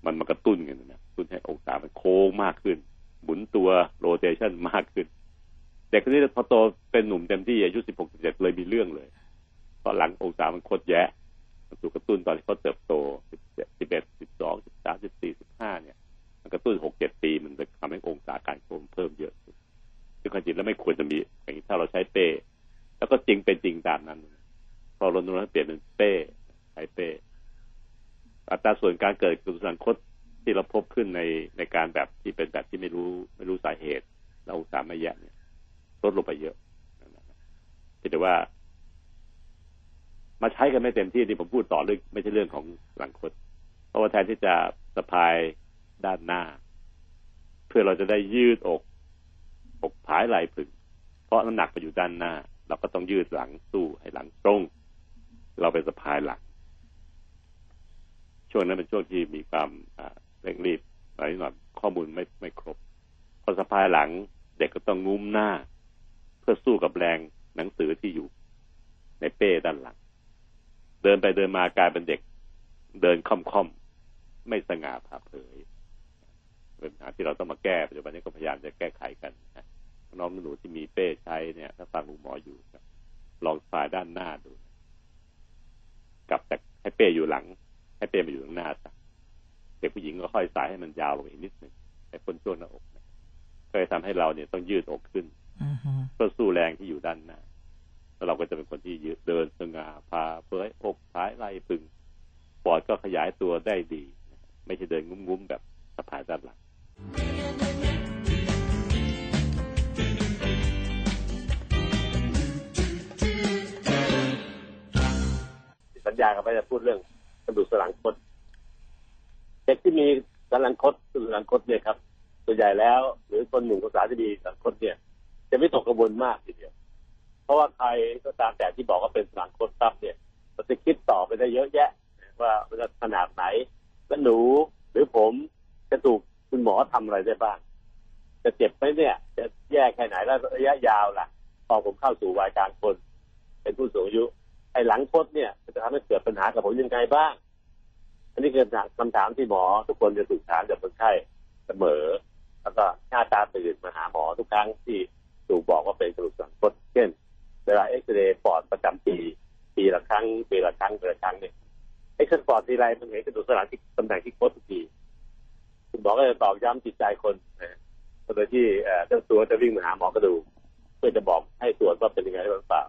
มันมากระตุ้นกันนะกระตุ้นให้องศามันโค้งมากขึ้น หมุนตัวโรเ t ชันมากขึ้น เด็กคนนี้พอโตเป็นหนุ่มเต็มที่อายุสิบหกสิบเจ็ดเลยมีเรื่องเลยเพราะหลังองศามันโคตรแยะมันถูกกระตุ้นตอนที่เขาเติบโตสิบเจ็ดสิบเอ็ดสิบสองสิบสามสิบสี่สิบห้าเนี่ย มันกระตุ้นหกเจ็ดปีมันไปทำให้องศาการโค้งเพิ่มเยอะขึ้นซึ่งความจริงแล้วไม่ควรจะมีอย่างนี้ถ้าเราใช้เป้ แล้วก็จริงเป็นจริงตามนั้น พอรณรงค์ให้เปลี่ยนเป็นเป้ใช้เป้อัตราส่วนการเกิดกระดูกสันหลังคด ที่เราพบขึ้นในในการแบบที่เป็นแบบที่ไม่รู้ ไม่รู้สาเหตุแล้วองศาไม่แยะเนี่ยลดลงไปเยอะแต่ว่า มาใช้กันไม่เต็มที่ที่ผมพูดต่อเรื่องไม่ใช่เรื่องของหลังคดเพราะว่าแทนที่จะสะพายด้านหน้า เพื่อเราจะได้ยืดอกอกผายไหล่ผึ่งเพราะน้ำหนักไปอยู่ด้านหน้า เราก็ต้องยืดหลังสู้ให้หลังตรง เราไปสะพายหลังช่วงนั้นเป็นช่วงที่มีความ เร่งรีบหน่อยหน่อยข้อมูลไม่ไม่ครบ พอสะพายหลังเด็กก็ต้องงุ้มหน้า เพื่อสู้กับแรงหนังสือที่อยู่ ในเป้ด้านหลัง เดินไปเดินมากลายเป็นเด็ก เดินค่อมๆไม่สง่าผ่าเผยปัญหาที่เราต้องมาแก้ปัจจุบันนี้ก็พยายามจะแก้ไขกันนะน้องหนูที่มีเป้ใช้เนี่ย ถ้าฟังลุงหมออยู่ลองสายด้านหน้าดู กลับจากให้เป้อยู่หลัง ให้เป้มาอยู่ข้างหน้าซะ เด็กผู้หญิงก็ค่อยสายให้มันยาวลงอีกนิดหนึ่งให้พ้นช่วงหน้าอกนะก็จะทำให้เราเนี่ยต้องยืดอกขึ้นเพื่อสู้แรงที่อยู่ด้านหน้าแล้วเราก็จะเป็นคนที่ยืดเดินสง่าพาเผยอกท้ายไหล่ปึงปอดก็ขยายตัวได้ดี ไม่ใช่เดินงุ้มๆแบบสะพายด้านหลังสัญญากันไปจะพูดเรื่องกระดูกสันหลังคด เด็กที่มีสันหลังคดกระดูกสันหลังคดเนี่ยครับส่วนใหญ่แล้ว หรือคนหนุ่มคนสาวที่มีสันหลังคดเนี่ย จะไม่ตกกระบวนมากทีเดียว เพราะว่าใครก็ตามแต่ที่บอกว่าเป็นสันหลังคดตับเนี่ยเราจะคิดต่อไปได้เยอะแยะ ว่าจะขนาดไหนแล้วหนูหรือผมจะถูกคุณหมอทำอะไรได้บ้าง จะเจ็บไหมเนี่ย จะแย่แค่ไหนแล้วระยะยาวล่ะพอผมเข้าสู่วัยกลางคน เป็นผู้สูงอายุไอ้หลังคดเนี่ยจะทำให้เกิดปัญหากับผมยังไงบ้าง อันนี้คือคำถามที่หมอทุกคนจะถูกถามจากคนไข้เสมอ แล้วก็หน้าตาตื่นมาหาหมอทุกครั้งที่ถูกบอกว่าเป็นกระดูกสันคดเช่น เวลาเอ็กซเรย์ปอดประจำปี ปีละครั้งปีละครั้งปีละครั้งเนี่ยเอ็กซเรย์ปอดทีไรมันเห็นกระดูกสันหลังที่ตำแหน่งที่คดทุกทีคุณหมอก็จะตอกย้ำจิตใจคนนะโดยที่เจ้าตัวจะวิ่งมาหาหมอกระดูกเพื่อจะบอกให้ตรวจว่าเป็นยังไงหรือเปล่า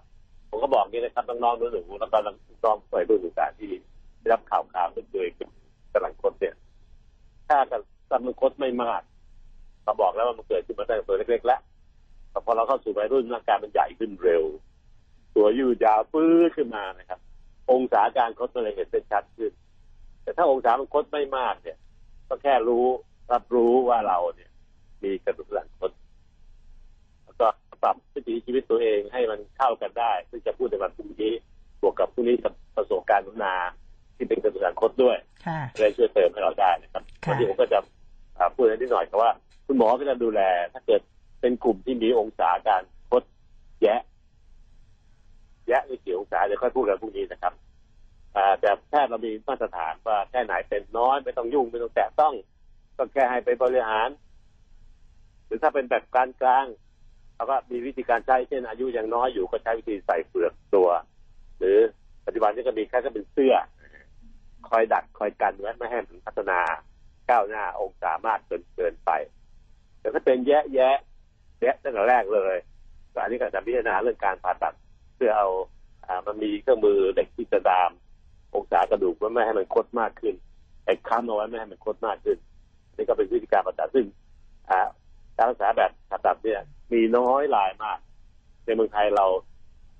ผมก็บอกนี้นะครับน้องๆหนูๆแล้วก็น้องๆวัยรุ่นศึกษาที่ ได้รับข่าวข่าวเป็นโดยกำลังคดเนี่ยถ้ากำลังคดไม่มากเราบอกแล้วว่ามันเกิดขึ้นมาตั้งแต่ตัวเล็กๆแล้วแต่พอเราเข้าสู่วัยรุ่นร่างกายมันใหญ่ขึ้นเร็ว ตัวยืดยาวปื้อขึ้นมานะครับ องศาการคดมันเลยเห็นเป็นชัดขึ้น แต่ถ้าองศามันคดไม่มากเนี่ย ก็แค่รู้รับรู้ว่าเราเนี่ย มีกระดูกหลังคดแล้วก็ปรับวิถีชีวิตตัวเองให้มันเข้ากันได้ ซึ่งจะพูดในวันพรุ่งนี้บวกกับพรุ่งนี้ประสบการณ์นุนา ที่เป็นกระดูกหลังคดด้วยเลยช่วยเติมให้เราได้นะครับวันนี้ผมก็จะพูดนิดหน่อยครับว่า คุณหมอก็จะดูแล ถ้าเกิดเป็นกลุ่มที่มีองศาการคดแยะ แยะในกี่องศาเดี๋ยวค่อยพูดกันพรุ่งนี้นะครับแต่แพทย์เรามีมาตรฐานว่าแค่ไหนเป็นน้อยไม่ต้องยุ่งไม่ต้องแตะต้องก็แค่ให้ไปบริหาร หรือถ้าเป็นแบบกลางกลางเราก็มีวิธีการใช้เช่นอายุยังน้อยอยู่ก็ใช้วิธีใส่เปลือกตัว หรือปัจจุบันนี้ก็มีแค่ก็เป็นเสื้อ คอยดักคอยกันไว้ไม่ให้มันพัฒนาก้าวหน้าองศามากเกินเกินไป แต่ถ้าเป็นแยะแยะแยะตั้งแต่แรกเลยก็อันนี้ก็จะพิจารณาเรื่องการผ่าตัดเพื่อเอาอ่ามันมีเครื่องมือเด็กที่จะดาม องศากระดูกไม่ให้มันคดมากขึ้นไอ้ค้ำเอาไว้ไม่ให้มันคดมากขึ้นนี่ก็เป็นวิธีการผ่าตัดซึ่งการรักษาแบบผ่าตัดเนี่ยมีน้อยรายมาก ในเมืองไทยเรา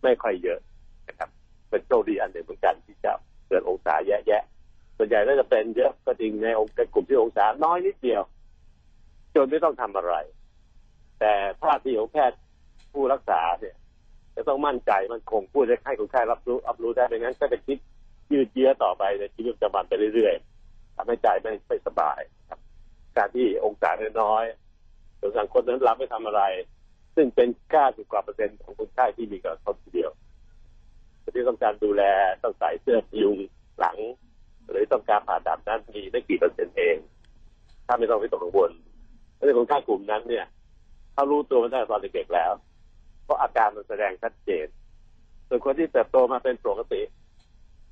ไม่ค่อยเยอะนะครับ เป็นโชคดีอันหนึ่งเหมือนกันที่จะเกิดองศาแย่ๆ ส่วนใหญ่ก็จะเป็นเยอะก็จริงในองค์กลุ่มที่องศาน้อยนิดเดียว จนไม่ต้องทำอะไร แต่ท่าทีของแพทย์ผู้รักษาเนี่ยจะต้องมั่นใจมันคงพูดให้คนไข้รับรู้รับรู้ได้ไม่งั้นก็จะคิดยืดเยื้อต่อไปในชีวิตประจำวันไปเรื่อยๆทำให้ใจไม่ไม่สบายครับการที่องศาน้อยๆส่วนสังคนนั้นรับไม่ทำอะไร ซึ่งเป็นก้าสุกว่าเปอร์เซ็นต์ของคนไข้ที่มีกระทบทีเดียวที่ต้องการดูแลต้องใส่เสื้อพยุงหลัง หรือต้องการผ่าตัดนั้นมีได้กี่เปอร์เซ็นต์เอง ถ้าไม่ต้องไปตกกังวลในคนไข้กลุ่มนั้นเนี่ยเขารู้ตัวมาตั้งแต่ตอนเด็กๆแล้ว เพราะอาการมันแสดงชัดเจน ส่วนคนที่เติบโตมาเป็นปกติ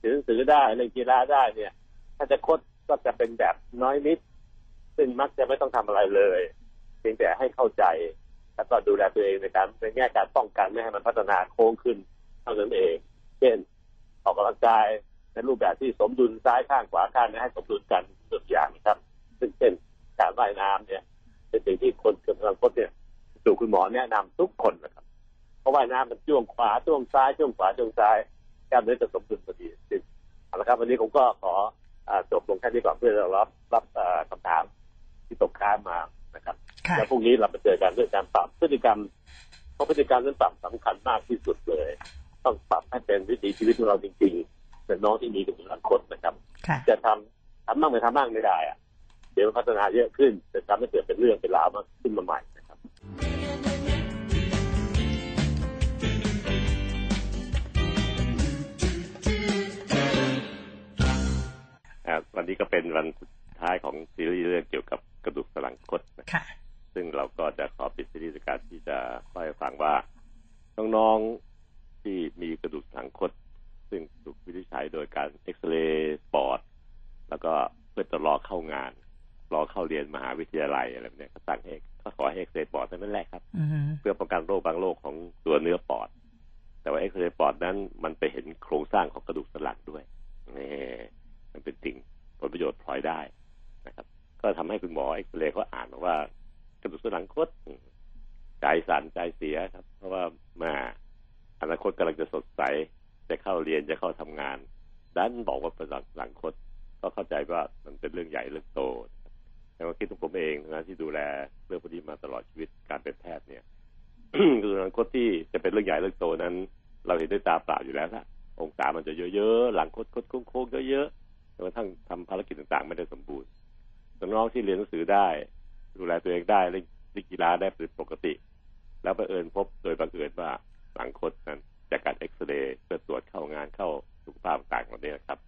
ถือหนังสือได้เล่นกีฬาได้เนี่ย ถ้าจะคดก็จะเป็นแบบน้อยนิด ซึ่งมักจะไม่ต้องทำอะไรเลยเพียงแต่ให้เข้าใจ แล้วก็ดูแลตัวเองในการในแง่การป้องกันไม่ให้มันพัฒนาโค้งขึ้นเท่านั้นเอง เช่น ออกกำลังกาย ในรูปแบบที่สมดุลซ้ายข้างขวาข้างให้สมดุลกันทุกอย่างครับ ซึ่งเช่นการว่ายน้ำเนี่ย เป็นสิ่งที่คนกำลังพดเนี่ยสู่คุณหมอแนะนำทุกคนนะครับ เพราะว่ายน้ำมันจ้วงขวาจ้วงซ้ายจ้วงขวาจ้วงซ้ายกล้ามเนื้อจะสมดุลพอดีเอาละครับ วันนี้ผมก็ขอจบลงแค่นี้ก่อนเพื่อรับรับคำถามที่ตกค้างมานะครับแล้วพรุ่งนี้เราไปเจอกันเรื่องการปรับพฤติกรรมเพราะพฤติกรรมนั้นปรับสำคัญมากที่สุดเลย ต้องปรับให้เป็นวิถีชีวิตของเราจริงๆ เป็นน้องที่มีกำลังคนนะครับ จะทำทำบ้างไม่ทำบ้างไม่ได้อะเดี๋ยวพัฒนาเยอะขึ้นจะทำให้เกิดเป็นเรื่องเป็นราวมากขึ้นมาใหม่นะครับวันนี้ก็เป็นวันสุดท้ายของซีรีส์เรื่องเกี่ยวกับกระดูกสันหลังคดนะค่ะซึ่งเราก็จะขอปิดซีรีส์ด้วยการที่จะเล่าให้ฟังว่าน้องๆที่มีกระดูกสันหลังคด ซึ่งถูกวินิจฉัยโดยการเอ็กซเรย์ปอด แล้วก็เพื่อจะรอเข้างาน รอเข้าเรียนมหาวิทยาลัยอะไรแบบเนี้ยก็ตั้งให้ก็ขอให้เอ็กซเรย์ปอดเท่านั้นแหละครับอืมเพื่อป้องกันโรคบางโรคของตัวเนื้อปอด แต่ว่าเอ็กซเรย์ปอดนั้นมันไปเห็นโครงสร้างของกระดูกสันหลังด้วยนี่มันเป็นสิ่งผลประโยชน์พลอยได้นะครับ ก็ทำให้คุณหมอเอ็กซเรย์เขาอ่านว่ากระดูกสันหลังคดอืมใจสั่นใจเสียครับ เพราะว่ามาอนาคตกำลังจะสดใส จะเข้าเรียนจะเข้าทำงานดันบอกว่าเป็นหลังหลังคดก็เข้าใจว่ามันเป็นเรื่องใหญ่เรื่องโตแต่ว่าคิดของผมเองนะที่ดูแลเรื่องพวกนี้มาตลอดชีวิตการเป็นแพทย์เนี่ยคืออนาคตที่จะเป็นเรื่องใหญ่เรื่องโตนั้น เราเห็นด้วยตาเปล่าอยู่แล้วละองศามันจะเยอะๆหลังคดคดโค้งๆเยอะๆจนกระทั่งทำภารกิจต่างๆ ไม่ได้สมบูรณ์น้องที่เรียนหนังสือได้ ดูแลตัวเองได้เล่นกีฬาได้เป็นปกติ แล้วบังเอิญพบโดยบังเอิญว่าหลังคดนั้น จากการเอ็กซเรย์เพื่อตรวจเข้างานเข้าสุขภาพต่างๆเหล่านี้นะครับ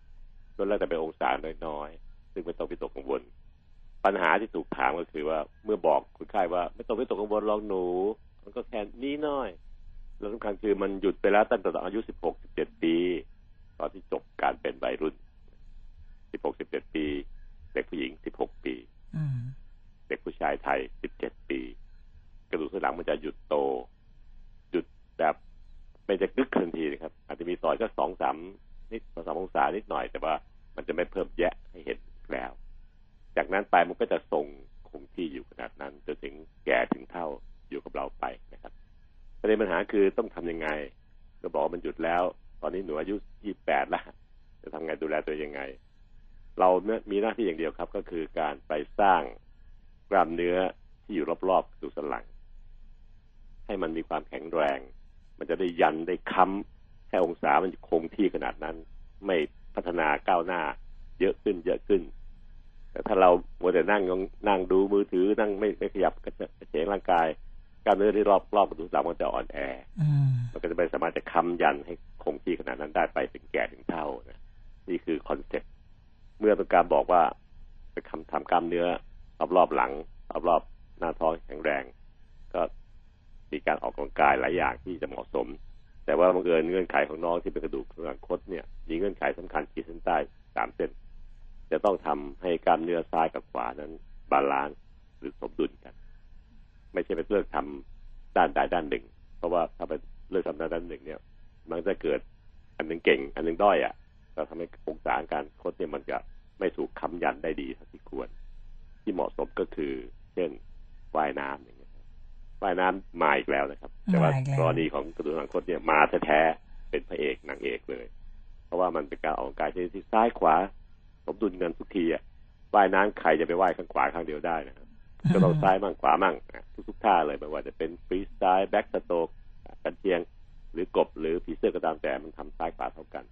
ส่วนแรกแต่เป็นองศาน้อยๆ ซึ่งไม่ต้องวิตกกังวล ปัญหาที่ถูกถามก็คือว่าเมื่อบอกคุณไข้ว่า ไม่ต้องวิตกกังวลลองหนู มันก็แค่นี้น้อยแล้วสำคัญคือมันหยุดไปแล้วตั้งแต่ตอนอายุ 16 17 ปี ตอนที่จบการเป็นวัยรุ่น 16 17 ปี เด็กผู้หญิง 16 ปีอืมเด็กผู้ชายไทย 17 ปี กระดูกสันหลังมันจะหยุดโต หยุดแบบ ไม่จะกึกทันทีนะครับ อาจจะมีต่อยก็สองสามนิดสองสามองศานิดหน่อย แต่ว่ามันจะไม่เพิ่มแยะให้เห็นแล้ว จากนั้นไปมันก็จะทรงคงที่อยู่ขนาดนั้นจนถึงแก่ถึงเท่าอยู่กับเราไปนะครับประเด็นปัญหาคือต้องทำยังไงก็บอกมันหยุดแล้ว ตอนนี้หนูอายุ28แปดล้วจะทำไงดูแลตัวยังไง เราเนี่ยมีหน้าที่อย่างเดียวครับ ก็คือการไปสร้างกล้ามเนื้อที่อยู่รอบๆกระดูกสันหลัง ให้มันมีความแข็งแรง มันจะได้ยันได้ค้ำให้องศามันคงที่ขนาดนั้น ไม่พัฒนาก้าวหน้า เยอะขึ้นเยอะขึ้น แต่ถ้าเรามัวแต่นั่งนั่งดูมือถือนั่งไม่ไม่ขยับกระฉับกระเฉงร่างกายกล้ามเนื้อที่รอบรอบกระดูกสันหลังมันจะอ่อนแออืมมันก็จะไม่สามารถจะค้ำยันให้คงที่ขนาดนั้นได้ไปถึงแก่ถึงเฒ่านะนี่คือ concept เมื่อต้องการบอกว่าไปทำทำกล้ามเนื้อรอบรอบๆหลังรอบรอบๆหน้าท้องแข็งแรง ก็ มีการออกกำลังกายหลายอย่างที่จะเหมาะสม แต่ว่าบังเอิญเงื่อนไขของน้องที่เป็นกระดูกสันหลังคดเนี่ยมีเงื่อนไขสำคัญขีดเส้นใต้สามเส้น จะต้องทำให้กล้ามเนื้อซ้ายกับขวานั้น balance หรือสมดุลกัน ไม่ใช่เป็นเลือกทำด้านใดด้านหนึ่ง เพราะว่าถ้าเป็นเลือกทำด้านด้านหนึ่งเนี่ย มันจะเกิดอันหนึ่งเก่ง อันหนึ่งด้อยอะก็ทำให้องศาการคดเนี่ยมันจะไม่ถูกค้ำยันได้ดีเท่าที่ควร ที่เหมาะสมก็คือ เช่นว่ายน้ำอย่าง ว่ายน้ำมาอีกแล้วนะครับ แต่ว่ามาอีกแล้วกรณีของกระดูกสันหลังคดเนี่ยมาแท้ๆเป็นพระเอกนางเอกเลย เพราะว่ามันเป็นการออกกำลังกายที่ที่ซ้ายขวาสมดุลกันทุกทีอะว่ายน้ำใครจะไปว่ายข้างขวาข้างเดียวได้นะครับก็ต้องซ้ายมั่งขวามั่งนะทุกๆท่าเลยไม่ว่าจะเป็นฟรีสไตล์แบ็กสโตกกันเชียง หรือกบหรือผีเสื้อก็ตามแต่มันทำซ้ายขวาเท่ากัน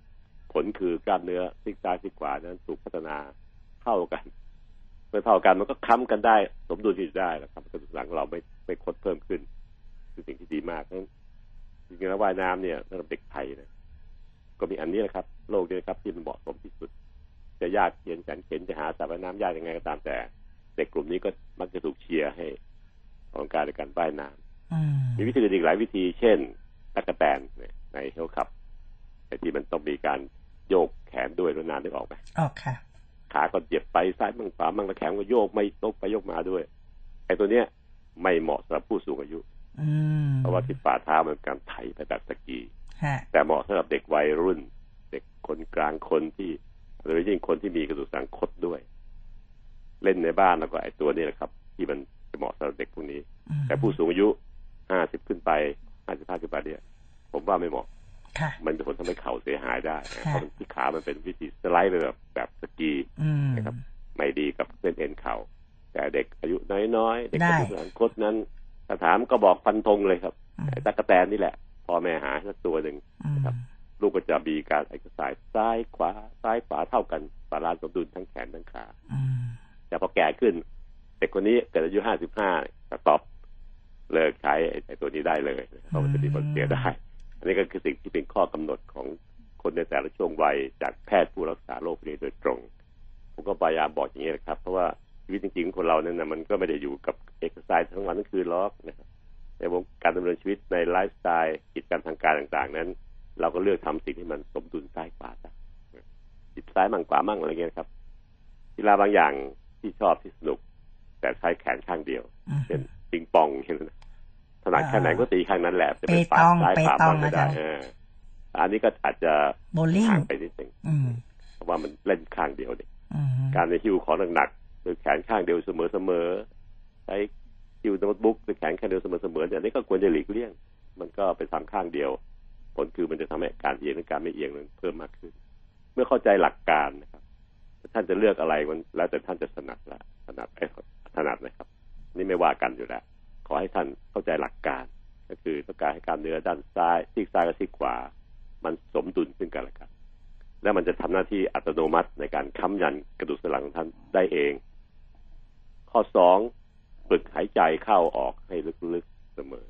ผลคือกล้ามเนื้อซีกซ้ายซีกขวานั้นถูกพัฒนาเท่ากันเมื่อเท่ากันมันก็ค้ำกันได้ สมดุลที่ได้นะครับกระดูกหลังเราไม่ ไม่คดเพิ่มขึ้น คือสิ่งที่ดีมากเพราะฉะนั้นจริงๆแล้วว่ายน้ำเนี่ยสำหรับเด็กไทยนะก็มีอันนี้แหละครับโลกนี้นะครับที่มันเหมาะสมที่สุด จะยากเย็นแสนเข็นจะหาสระว่ายน้ำยากยังไงก็ตามแต่เด็กกลุ่มนี้ก็มักจะถูกเชียร์ให้ออกกำลังกายในการว่ายน้ำอืมมีวิธีอื่นอีกหลายวิธี เช่นตักกะแตนเนี่ยในเฮลคับไอ้ที่มันต้องมีการโยกแขนด้วยรนานนึกออกไหมออกค่ะขาก็เหยียบไปซ้ายมั่งขวามั่งแล้วแขนก็โยกไม่ตกไปโยกมาด้วยไอ้ตัวเนี้ย ไม่เหมาะสำหรับผู้สูงอายุอืมเพราะว่าที่ฝ่าเท้ามันเป็นการไถไปแบบสกีฮะแต่เหมาะสำหรับเด็กวัยรุ่น เด็กคนกลางคนที่โดยยิ่งคนที่มีกระดูกสันคดด้วย เล่นในบ้านแล้วก็ไอ้ตัวนี้แหละครับ ที่มันจะเหมาะสำหรับเด็กพวกนี้อืมแต่ผู้สูงอายุห้าสิบขึ้นไปห้าสิบห้าขึ้นไปเนี่ยผมว่าไม่เหมาะค่ะมันจะผลทำให้เข่าเสียหายได้นะค่ะเพราะมันที่ขามันเป็นวิธีสไลด์ไปแบบแบบสกีอืมนะครับ ไม่ดีกับเส้นเอ็นเข่า แต่เด็กอายุน้อยๆเด็กได้กระดูกหลังคดนั้นถ้าถามก็บอกฟันธงเลยครับอืมไอ้ตั๊กแตนนี่แหละพ่อแม่หาสักตัวหนึ่งอืมครับ ลูกก็จะมีการเอ็กซ์ไซส์ซ้ายขวาซ้ายขวาเท่ากัน balance สมดุลทั้งแขนทั้งขาอืมแต่พอแก่ขึ้น เด็กคนนี้เกิดอายุห้าสิบห้า stop เลิกใช้ไอ้ไอ้ตัวนี้ได้เลยเพราะมันจะมีผลเสียได้ อันนี้ก็คือสิ่งที่เป็นข้อกำหนดของคนในแต่ละช่วงวัยจากแพทย์ผู้รักษาโรคนี้โดยตรง ผมก็พยายามบอกอย่างนี้นะครับ เพราะว่า ชีวิตจริงๆคนเราเนี่ยนะมันก็ไม่ได้อยู่กับเอ็กซ์ไซส์ทั้งวันทั้งคืนหรอกนะครับในวงการดำเนินชีวิตในไลฟ์สไตล์กิจการทางการต่างๆ นั้น เราก็เลือกทำสิ่งที่มันสมดุลซ้ายขวาซะจิตซ้ายมั่งขวามั่งอะไรเงี้ยครับกีฬาบางอย่างที่ชอบที่สนุก แต่ใช้แขนข้างเดียวอืมเช่นปิงปองเช่นนั้นถนัดแค่ไหนก็ตีข้างนั้นแหละจะเป็นเปตองซ้ายเปขวาตองมั่งไม่ได้อาจารย์เอออันนี้ก็อาจจะโบว์ลิ่งห่างไปนิดนึงอืมเพราะว่ามันเล่นข้างเดียวเนี่ยอืมการในหิ้วของหนัก โดยแขนข้างเดียวเสมอๆใช้หิ้วโน้ตบุ๊กโดยแขนข้างเดียวเสมอๆเนี่ยอันนี้ก็ควรจะหลีกเลี่ยง มันก็ไปทำข้างเดียว ผลคือมันจะทำให้การเอียงหรือการไม่เอียงนั้นเพิ่มมากขึ้น เมื่อเข้าใจหลักการนะครับท่านจะเลือกอะไรมันแล้วแต่ท่านจะถนัดละถนัดไอ้ถนัดนะครับ นี่ไม่ว่ากันอยู่แล้วขอให้ท่านเข้าใจหลักการ ก็คือต้องการให้กล้ามเนื้อด้านซ้ายซีกซ้ายกับซีกขวา มันสมดุลซึ่งกันและกัน และมันจะทำหน้าที่อัตโนมัติในการค้ำยันกระดูกสันหลังของท่านได้เอง ข้อสองฝึกหายใจเข้าออกให้ลึกๆเสมอ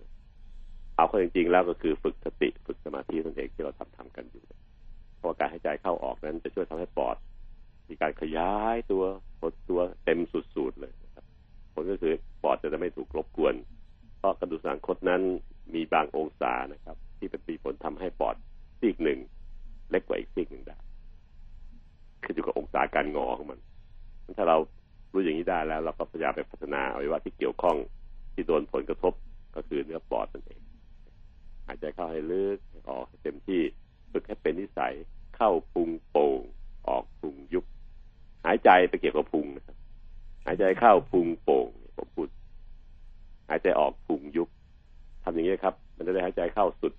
เอาเข้าจริงๆแล้วก็คือฝึกสติฝึกสมาธินั่นเองที่เราทำทำกันอยู่เพราะการหายใจเข้าออกนั้นจะช่วยทำให้ปอด มีการขยายตัวหดตัวเต็มสุดๆเลยนะครับผลก็คือปอดจะไม่ถูกรบกวน เพราะกระดูกสันหลังคดนั้นมีบางองศานะครับ ที่เป็นมีผลทำให้ปอดซีกหนึ่งเล็กกว่าอีกซีกหนึ่งได้ขึ้นอยู่กับองศาการงอของมันถ้าเรา รู้อย่างนี้ได้แล้ว เราก็พยายามไปพัฒนาอวัยวะที่เกี่ยวข้องที่โดนผลกระทบก็คือเนื้อปอดนั่นเองหายใจเข้าให้ลึกออกให้เต็มที่ฝึกให้เป็นนิสัยเข้าพุงโป่งออกพุงยุบหายใจไปเกี่ยวกับพุงนะครับหายใจเข้าพุงโป่งผมพูดหายใจออกพุงยุบทำอย่างนี้ครับ มันจะได้หายใจเข้าสุด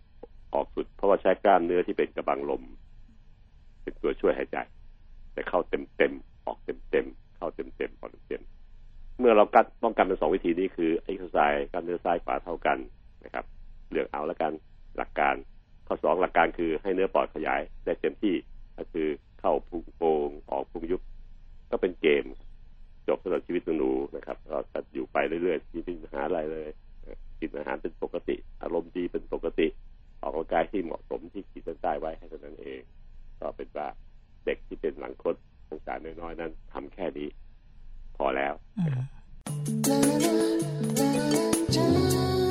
ออกสุด เพราะว่าใช้กล้ามเนื้อที่เป็นกระบังลม เป็นตัวช่วยหายใจ แต่เข้าเต็มเต็มออกเต็มเต็ม เข้าเต็มเต็มๆออกเต็มเมื่อเรากัดป้องกันเป็นสองวิธีนี้คือเอ็กซ์ไซส์กล้ามเนื้อซ้ายขวาเท่ากันนะครับเลือกเอาแล้วกันหลักการ ข้อสองหลักการคือให้เนื้อปอดขยายได้เต็มที่ก็คือเข้าพุงโป่งออกพุงยุบก็เป็นเกม จบสำหรับชีวิตหนูนะครับเราจะอยู่ไปเรื่อยๆไม่มีปัญหาอะไรเลยกินอาหารเป็นปกติ อารมณ์ดีเป็นปกติ ออกกำลังกายที่เหมาะสมที่ขีดเส้นใต้ไว้ให้เท่านั้นเอง ก็เป็นว่าเด็กที่เป็นหลังคด องศาน้อยๆนั้นทำแค่นี้พอแล้วอืม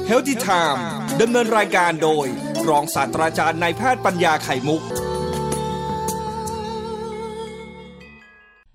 เฮลติไทม์ดำเนินรายการโดย รองศาสตราจารย์นายแพทย์ปัญญาไข่มุก